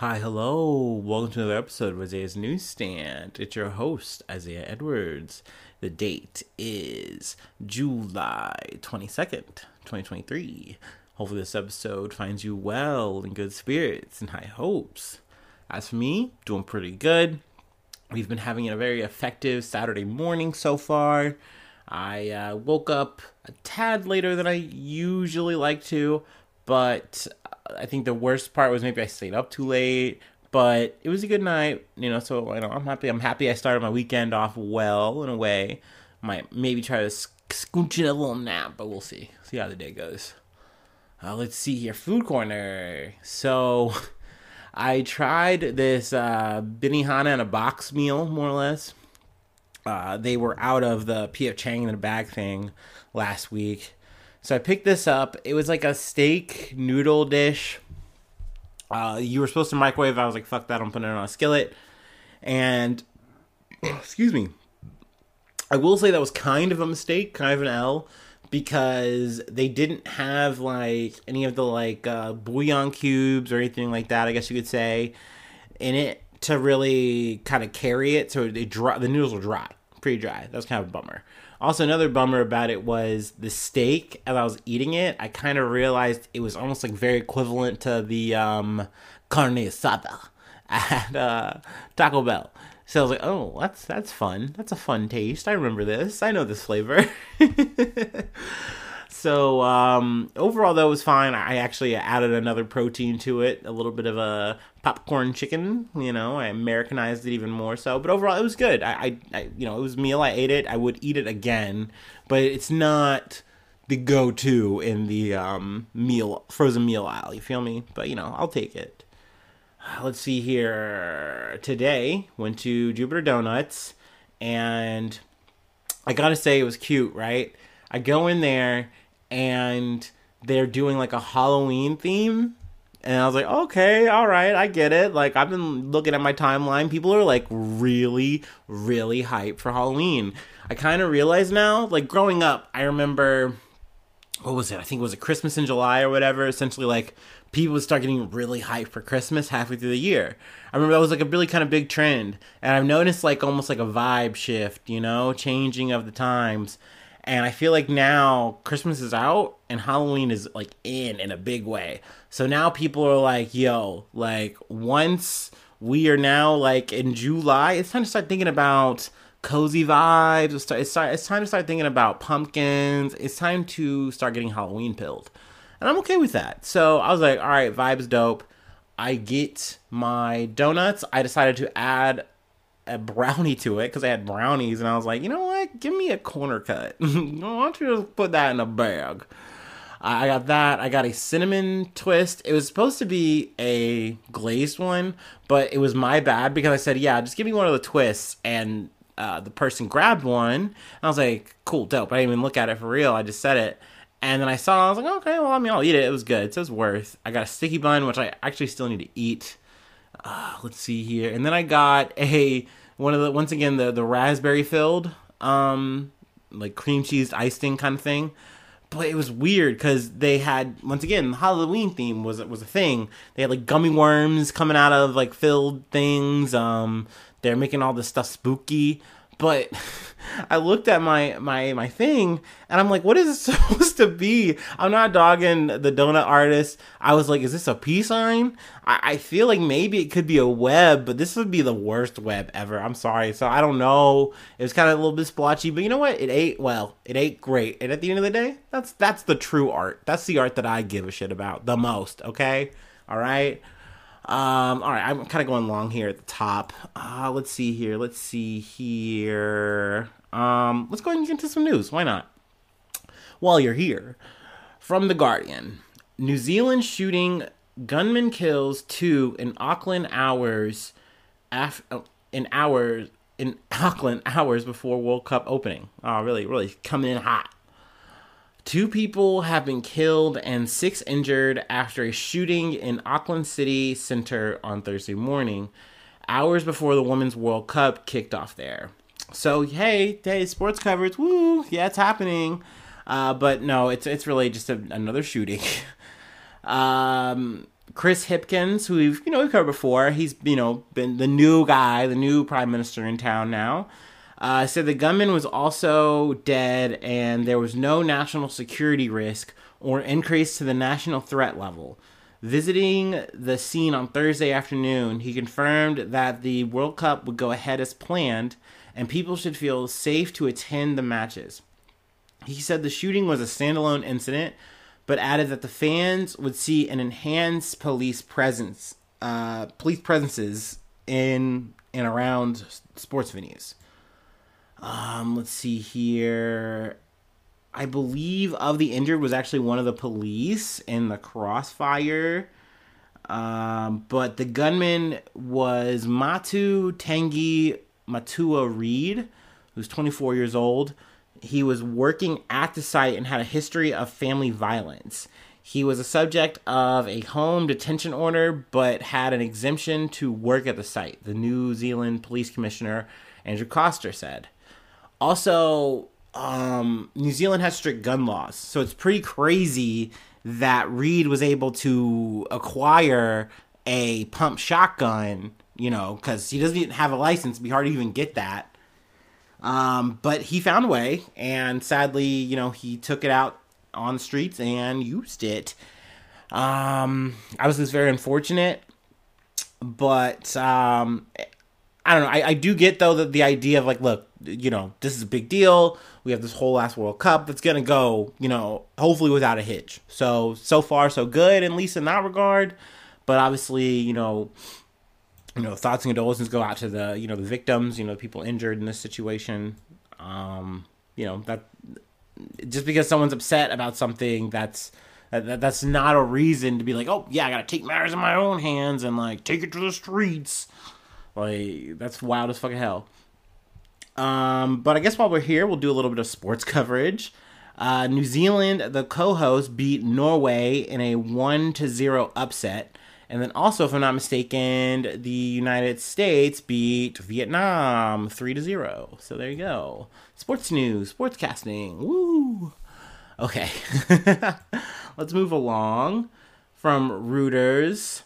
Hi, hello. Welcome to another episode of Isaiah's Newsstand. It's your host, Isaiah Edwards. The date is July 22nd, 2023. Hopefully, this episode finds you well in good spirits and high hopes. As for me, doing pretty good. We've been having a very effective Saturday morning so far. I uh, woke up a tad later than I usually like to, but I think the worst part was maybe I stayed up too late, but it was a good night, you know. So you know, I'm happy. I'm happy I started my weekend off well in a way. Might maybe try to scooch in a little nap, but we'll see. See how the day goes. Uh, let's see here, food corner. So I tried this uh, Benihana in a box meal, more or less. Uh, they were out of the PF Chang in a bag thing last week so I picked this up. It was like a steak noodle dish. Uh, you were supposed to microwave. I was like, fuck that. I'm putting it on a skillet. And, excuse me. I will say that was kind of a mistake, kind of an L, because they didn't have like any of the like uh, bouillon cubes or anything like that. I guess you could say in it to really kind of carry it. So they dry. The noodles were dry, pretty dry. That was kind of a bummer. Also, another bummer about it was the steak. As I was eating it, I kind of realized it was almost like very equivalent to the um, carne asada at uh, Taco Bell. So I was like, "Oh, that's that's fun. That's a fun taste. I remember this. I know this flavor." So um, overall, though, it was fine. I actually added another protein to it, a little bit of a popcorn chicken. You know, I Americanized it even more so. But overall, it was good. I, I, I you know, it was meal. I ate it. I would eat it again, but it's not the go-to in the um, meal frozen meal aisle. You feel me? But you know, I'll take it. Let's see here. Today went to Jupiter Donuts, and I gotta say it was cute, right? I go in there and they're doing like a Halloween theme. And I was like, okay, all right, I get it. Like, I've been looking at my timeline. People are like really, really hyped for Halloween. I kind of realize now, like, growing up, I remember, what was it? I think it was a Christmas in July or whatever. Essentially, like, people would start getting really hyped for Christmas halfway through the year. I remember that was like a really kind of big trend. And I've noticed, like, almost like a vibe shift, you know, changing of the times. And I feel like now Christmas is out and Halloween is like in in a big way. So now people are like, yo, like once we are now like in July, it's time to start thinking about cozy vibes. It's, start, it's, start, it's time to start thinking about pumpkins. It's time to start getting Halloween pilled. And I'm okay with that. So I was like, all right, vibes dope. I get my donuts. I decided to add a brownie to it because I had brownies, and I was like, you know what? Give me a corner cut. Why don't you just put that in a bag? I got that. I got a cinnamon twist. It was supposed to be a glazed one, but it was my bad because I said, yeah, just give me one of the twists. And uh, the person grabbed one. And I was like, cool, dope. I didn't even look at it for real. I just said it. And then I saw, I was like, okay, well, I mean, I'll eat it. It was good. It says worth. I got a sticky bun, which I actually still need to eat. Uh, let's see here. And then I got a one of the once again the the raspberry filled um like cream cheese icing kind of thing but it was weird because they had once again the Halloween theme was was a thing. They had like gummy worms coming out of like filled things. Um, they're making all this stuff spooky but I looked at my my my thing and I'm like, what is this supposed to be? I'm not dogging the donut artist. I was like, is this a peace sign? I, I feel like maybe it could be a web, but this would be the worst web ever. I'm sorry. So I don't know. It was kind of a little bit splotchy, but you know what? It ate well. It ate great. And at the end of the day, that's that's the true art. That's the art that I give a shit about the most. Okay. All right. Um, all right, I'm kind of going long here at the top. Uh, let's see here. Let's see here. Um, let's go ahead and get into some news. Why not? While you're here, from the Guardian, New Zealand shooting gunman kills two in Auckland hours. Af- oh, in hours in Auckland hours before World Cup opening. Oh, really, really coming in hot. Two people have been killed and six injured after a shooting in Auckland City Center on Thursday morning, hours before the Women's World Cup kicked off there. So, hey, hey, sports coverage, woo, yeah, it's happening. Uh, but no, it's it's really just a, another shooting. um, Chris Hipkins, who we've you know we've covered before, he's you know been the new guy, the new prime minister in town now. Uh, said the gunman was also dead, and there was no national security risk or increase to the national threat level. Visiting the scene on Thursday afternoon, he confirmed that the World Cup would go ahead as planned, and people should feel safe to attend the matches. He said the shooting was a standalone incident but added that the fans would see an enhanced police presence, uh, police presences in and around sports venues. Um, let's see here. I believe of the injured was actually one of the police in the crossfire. Um, but the gunman was Matu Tangi Matua Reid, who's 24 years old he was working at the site and had a history of family violence. He was a subject of a home detention order, but had an exemption to work at the site, the New Zealand Police Commissioner Andrew Coster said. Also, um, New Zealand has strict gun laws, so it's pretty crazy that Reid was able to acquire a pump shotgun, you know, because he doesn't even have a license. It'd be hard to even get that. Um, but he found a way, and sadly, you know, he took it out on the streets and used it. Um, I was just very unfortunate, but um, I don't know. I, I do get though that the idea of like, look, you know, this is a big deal. We have this whole last World Cup that's gonna go, you know, hopefully without a hitch. So so far so good, at least in that regard. But obviously, you know, you know, thoughts and condolences go out to the you know the victims, you know, the people injured in this situation. Um, you know that just because someone's upset about something, that's that, that's not a reason to be like, oh yeah, I gotta take matters in my own hands and like take it to the streets. Like that's wild as fucking hell. Um, but I guess while we're here, we'll do a little bit of sports coverage. Uh, New Zealand, the co-host, beat Norway in a one to zero upset. And then also, if I'm not mistaken, the United States beat Vietnam 3 to 0. So there you go. Sports news, sports casting. Woo! Okay. Let's move along from Reuters.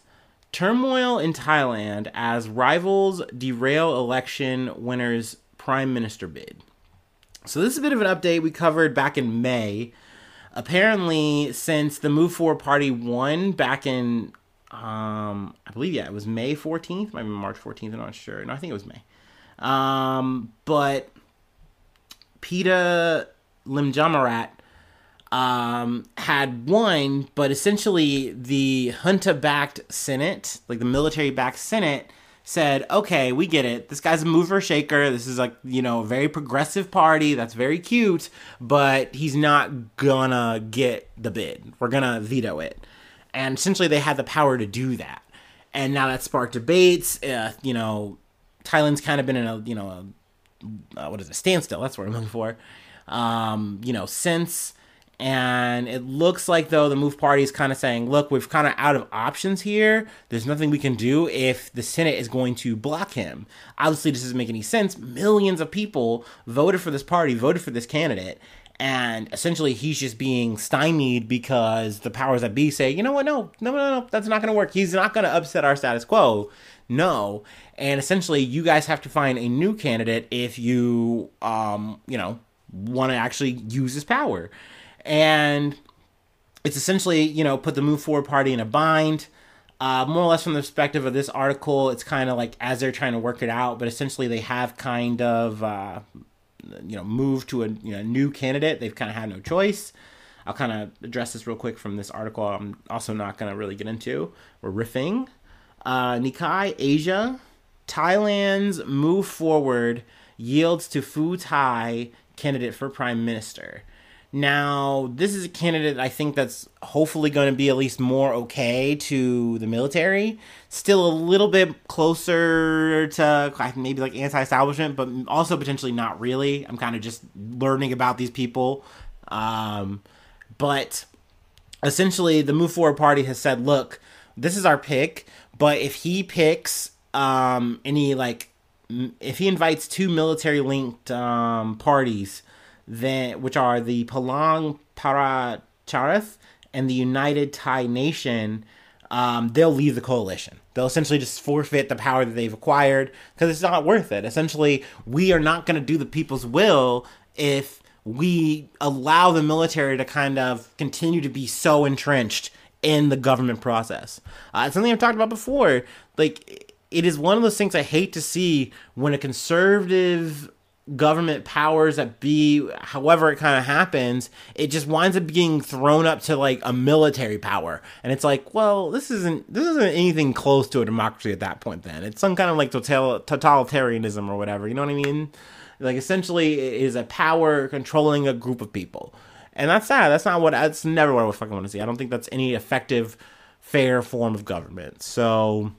Turmoil in Thailand as rivals derail election winners' prime minister bid. So, this is a bit of an update we covered back in May. Apparently, since the Move Forward Party won back in um, I believe yeah, it was May 14th, maybe March 14th. I'm not sure. No, I think it was May. Um, but Pita Limjaroenrat um, had won, but essentially the junta-backed Senate, like the military-backed Senate, said, "Okay, we get it. This guy's a mover shaker. This is like you know a very progressive party. That's very cute, but he's not gonna get the bid. We're gonna veto it." and essentially they had the power to do that. And now that sparked debates. Uh, you know, Thailand's kind of been in a you know a, uh, what is it standstill? That's what I'm looking for. Um, you know, since and it looks like though the move party is kind of saying look we've kind of out of options here. There's nothing we can do if the senate is going to block him. Obviously this doesn't make any sense. Millions of people voted for this party voted for this candidate and essentially he's just being stymied because the powers that be say, you know what, no, no, no, no, that's not going to work. He's not going to upset our status quo. No, and essentially you guys have to find a new candidate if you, um, you know, want to actually use his power, and it's essentially you know put the move forward party in a bind. Uh, more or less from the perspective of this article, it's kind of like as they're trying to work it out, but essentially they have kind of uh, you know move to a you know, new candidate. They've kind of had no choice. I'll kind of address this real quick from this article. I'm also not going to really get into. We're riffing. Uh, Nikkei Asia, Thailand's move forward yields to Pheu Thai candidate for prime minister. Now, this is a candidate I think that's hopefully going to be at least more okay to the military. Still a little bit closer to maybe like anti establishment, but also potentially not really. I'm kind of just learning about these people. Um, but essentially, the Move Forward Party has said, look, this is our pick, but if he picks um, any, like, if he invites two military linked um, parties, then which are the Palang Pracharath and the United Thai Nation, um, they'll leave the coalition. They'll essentially just forfeit the power that they've acquired because it's not worth it. Essentially, we are not going to do the people's will if we allow the military to kind of continue to be so entrenched in the government process. Uh, something I've talked about before. Like, it is one of those things I hate to see when a conservative government powers that be however it kind of happens it just winds up being thrown up to like a military power. And it's like well this isn't this isn't anything close to a democracy at that point then. It's some kind of like total, totalitarianism or whatever you know what i mean? Like essentially it is a power controlling a group of people. And that's sad. That's not what that's never what i would fucking want to see. I don't think that's any effective fair form of government. So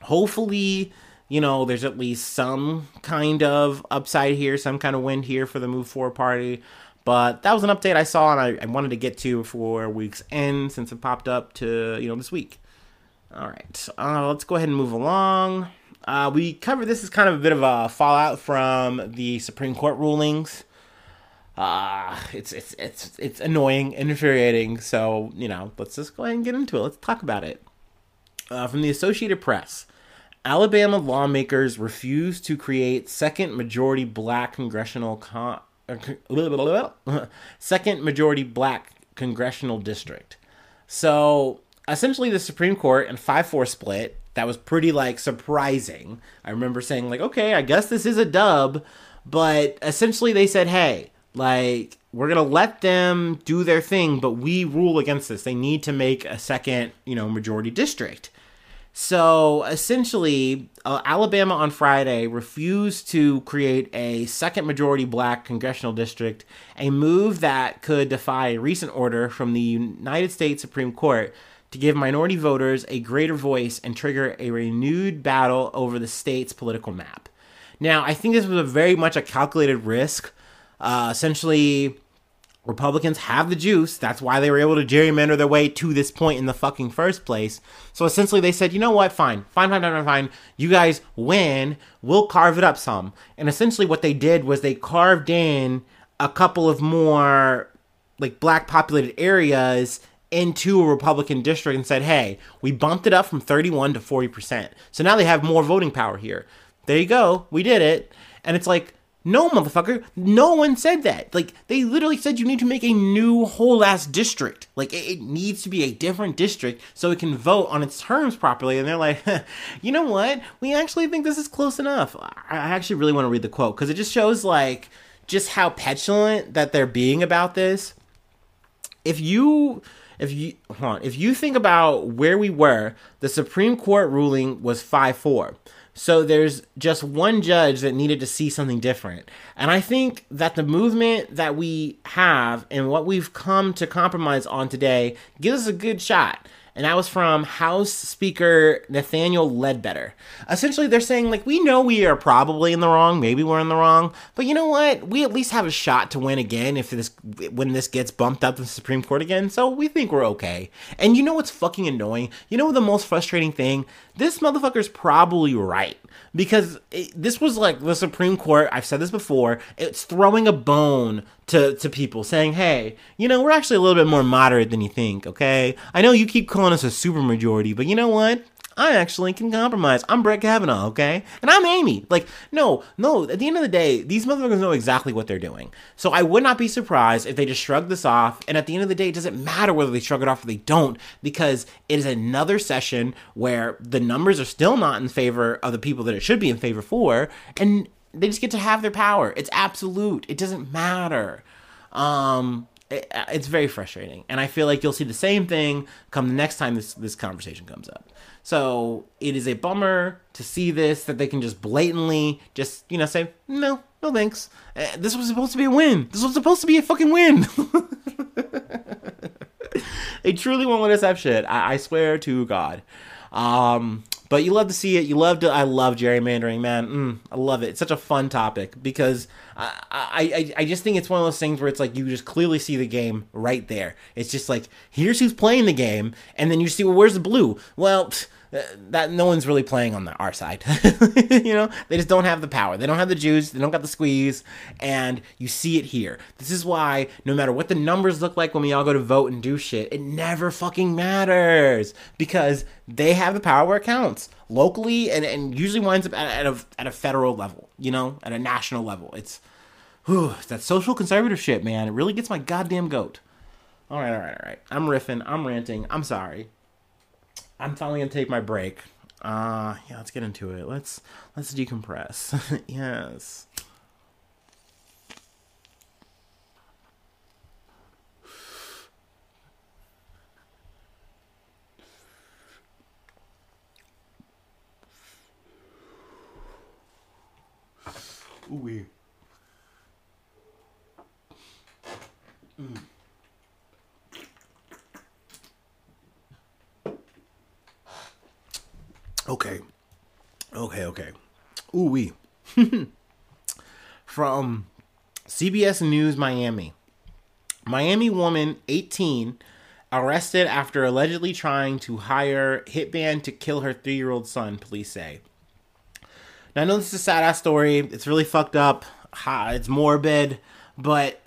hopefully you know, there's at least some kind of upside here, some kind of win here for the Move Forward Party. But that was an update I saw and I, I wanted to get to before week's end since it popped up to, you know, this week. All right, uh, let's go ahead and move along. Uh, we covered this as kind of a bit of a fallout from the Supreme Court rulings. Uh, it's it's it's it's annoying, infuriating. So you know, let's just go ahead and get into it. Let's talk about it. Uh, from the Associated Press, Alabama lawmakers refuse to create second majority black congressional con- uh, second majority black congressional district. So essentially, the Supreme Court and five four split. That was pretty like surprising. I remember saying like, okay, I guess this is a dub, but essentially they said, hey, like we're gonna let them do their thing, but we rule against this. They need to make a second, you know, majority district. So essentially, uh, Alabama on Friday refused to create a second majority black congressional district, a move that could defy a recent order from the United States Supreme Court to give minority voters a greater voice and trigger a renewed battle over the state's political map. Now, I think this was a very much a calculated risk. Uh, essentially, Republicans have the juice. That's why they were able to gerrymander their way to this point in the fucking first place. So essentially, they said, you know what? Fine, fine, fine, fine, fine. You guys win. We'll carve it up some. And essentially, what they did was they carved in a couple of more like black populated areas into a Republican district and said, hey, we bumped it up from 31 to 40%. So now they have more voting power here. There you go. We did it. And it's like, no, motherfucker. No one said that. Like, they literally said you need to make a new whole ass district. Like, it, it, needs to be a different district so it can vote on its terms properly. And they're like, you know what? We actually think this is close enough. I actually really want to read the quote because it just shows, like, just how petulant that they're being about this. If you. If you hold on, if you think about where we were, the Supreme Court ruling was 5 4. So there's just one judge that needed to see something different. And I think that the movement that we have and what we've come to compromise on today gives us a good shot and that was from House Speaker Nathaniel Ledbetter. Essentially, they're saying, like, we know we are probably in the wrong, maybe we're in the wrong, but you know what? We at least have a shot to win again if this when this gets bumped up to the Supreme Court again, so we think we're okay. And you know what's fucking annoying? You know the most frustrating thing? This motherfucker's probably right because it, this was like the Supreme Court. I've said this before. It's throwing a bone to to people, saying, "Hey, you know, we're actually a little bit more moderate than you think." Okay, I know you keep calling us a supermajority, but you know what? I actually can compromise. I'm Brett Kavanaugh, okay? And I'm Amy. Like, no, no, at the end of the day, these motherfuckers know exactly what they're doing. So I would not be surprised if they just shrug this off. And at the end of the day, it doesn't matter whether they shrug it off or they don't, because it is another session where the numbers are still not in favor of the people that it should be in favor for. And they just get to have their power. It's absolute. It doesn't matter. Um, it, it's very frustrating, and I feel like you'll see the same thing come the next time this this conversation comes up. So it is a bummer to see this that they can just blatantly just you know say no, no thanks. Uh, this was supposed to be a win. This was supposed to be a fucking win. they truly won't let us have shit. I, I swear to God. Um, but you love to see it. You love to. I love gerrymandering, man. Mm, I love it. It's such a fun topic because I, I I just think it's one of those things where it's like you just clearly see the game right there. It's just like here's who's playing the game, and then you see well, where's the blue? Well. That no one's really playing on the, our side. you know, they just don't have the power. They don't have the juice. They don't got the squeeze, and you see it here. This is why no matter what the numbers look like when we all go to vote and do shit, it never fucking matters because they have the power where it counts locally, and, and usually winds up at, at a at a federal level. You know, at a national level. It's, whew, that social conservative shit, man. It really gets my goddamn goat. All right, all right, all right. I'm riffing. I'm ranting. I'm sorry. I'm finally gonna take my break. Uh yeah, let's get into it. Let's let's decompress. yes. Ooh. Mm. Okay. Okay, okay. Ooh wee. From CBS News Miami. Miami woman 18 arrested after allegedly trying to hire hitman to kill her 3-year-old son, police say. Now I know this is a sad ass story. It's really fucked up. It's morbid, but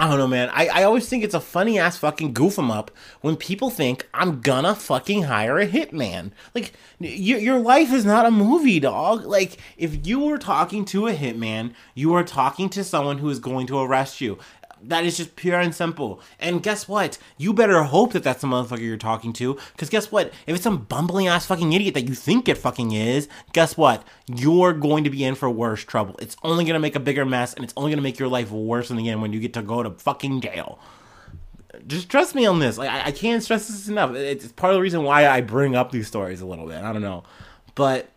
I don't know, man. I, I always think it's a funny ass fucking goof em up when people think I'm gonna fucking hire a hitman. Like, your, your life is not a movie, dog. Like, if you were talking to a hitman, you are talking to someone who is going to arrest you. That is just pure and simple. And guess what? You better hope that that's the motherfucker you're talking to. Because guess what? If it's some bumbling ass fucking idiot that you think it fucking is, guess what? You're going to be in for worse trouble. It's only going to make a bigger mess and it's only going to make your life worse in the end when you get to go to fucking jail. Just trust me on this. Like, I, I can't stress this enough. It's part of the reason why I bring up these stories a little bit. I don't know. But,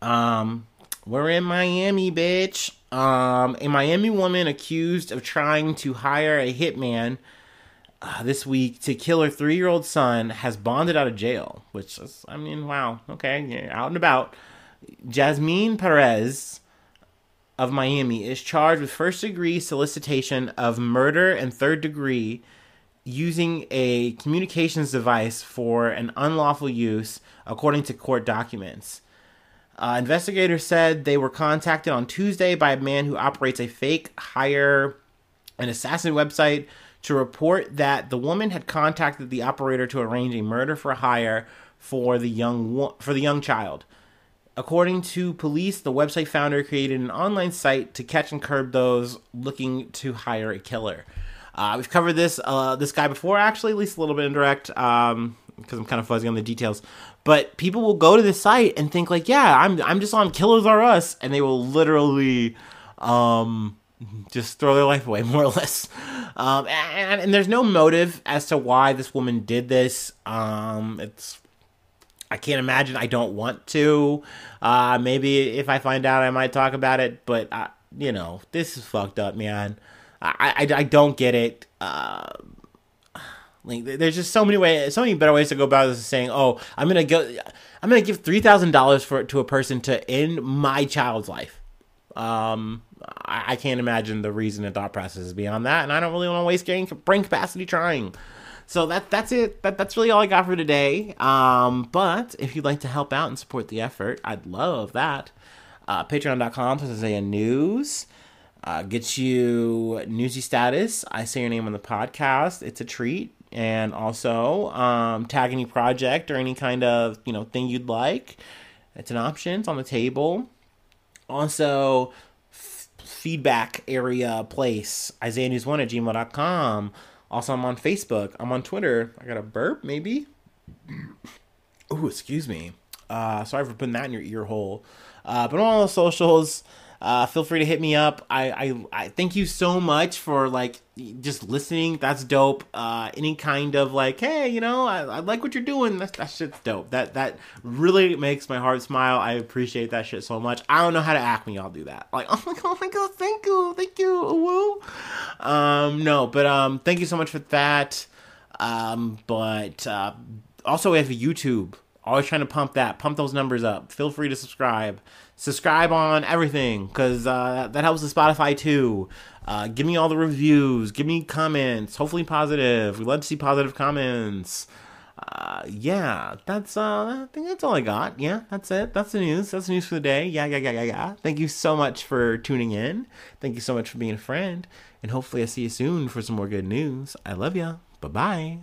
um, we're in Miami, bitch. Um, a Miami woman accused of trying to hire a hitman uh, this week to kill her three year old son has bonded out of jail, which is, I mean, wow, okay, yeah, out and about. Jasmine Paez of Miami is charged with first degree solicitation of murder and third degree using a communications device for an unlawful use, according to court documents. Uh, investigators said they were contacted on Tuesday by a man who operates a fake hire an assassin website to report that the woman had contacted the operator to arrange a murder for hire for the young for the young child. According to police, the website founder created an online site to catch and curb those looking to hire a killer. Uh, we've covered this uh, this guy before, actually, at least a little bit indirect, because I'm kind of fuzzy on the details. But people will go to the site and think like, yeah, I'm I'm just on Killers R Us, and they will literally um, just throw their life away, more or less. Um, and, and, there's no motive as to why this woman did this. Um, it's I can't imagine. I don't want to. Uh, maybe if I find out, I might talk about it. But uh, you know, this is fucked up, man. I I, I don't get it. Uh, like there's just so many ways, so many better ways to go about this. Than saying, "Oh, I'm gonna go, I'm gonna give three thousand dollars for to a person to end my child's life." Um, I, I, can't imagine the reason and thought process beyond that, and I don't really want to waste brain capacity trying. So that that's it. That, that's really all I got for today. Um, but if you'd like to help out and support the effort, I'd love that. Uh, Patreon.com slash news. Uh, get you newsy status. I say your name on the podcast. It's a treat and also um, tag any project or any kind of you know thing you'd like. It's an option. It's on the table. Also, f- feedback area place Isaiah News One at gmail.com. Also, I'm on Facebook. I'm on Twitter. I got a burp, maybe. oh, excuse me. Uh, sorry for putting that in your ear hole. Uh, but on all the socials, uh, feel free to hit me up. I, I, I thank you so much for like just listening. That's dope. Uh, any kind of like, hey, you know, I, I like what you're doing. That that shit's dope. That that really makes my heart smile. I appreciate that shit so much. I don't know how to act when y'all do that. Like, oh my god, oh my god, thank you, thank you, woo. Um, no, but um, thank you so much for that. Um, but uh, also we have YouTube. Always trying to pump that, pump those numbers up. Feel free to subscribe subscribe on everything because uh, that helps the Spotify too. Uh, give me all the reviews. Give me comments. Hopefully positive. We love to see positive comments. uh, yeah, that's uh, I think that's all I got. Yeah, that's it. That's the news. That's the news for the day. Yeah, yeah, yeah, yeah, yeah. Thank you so much for tuning in. Thank you so much for being a friend, and hopefully I see you soon for some more good news. I love ya. Bye bye.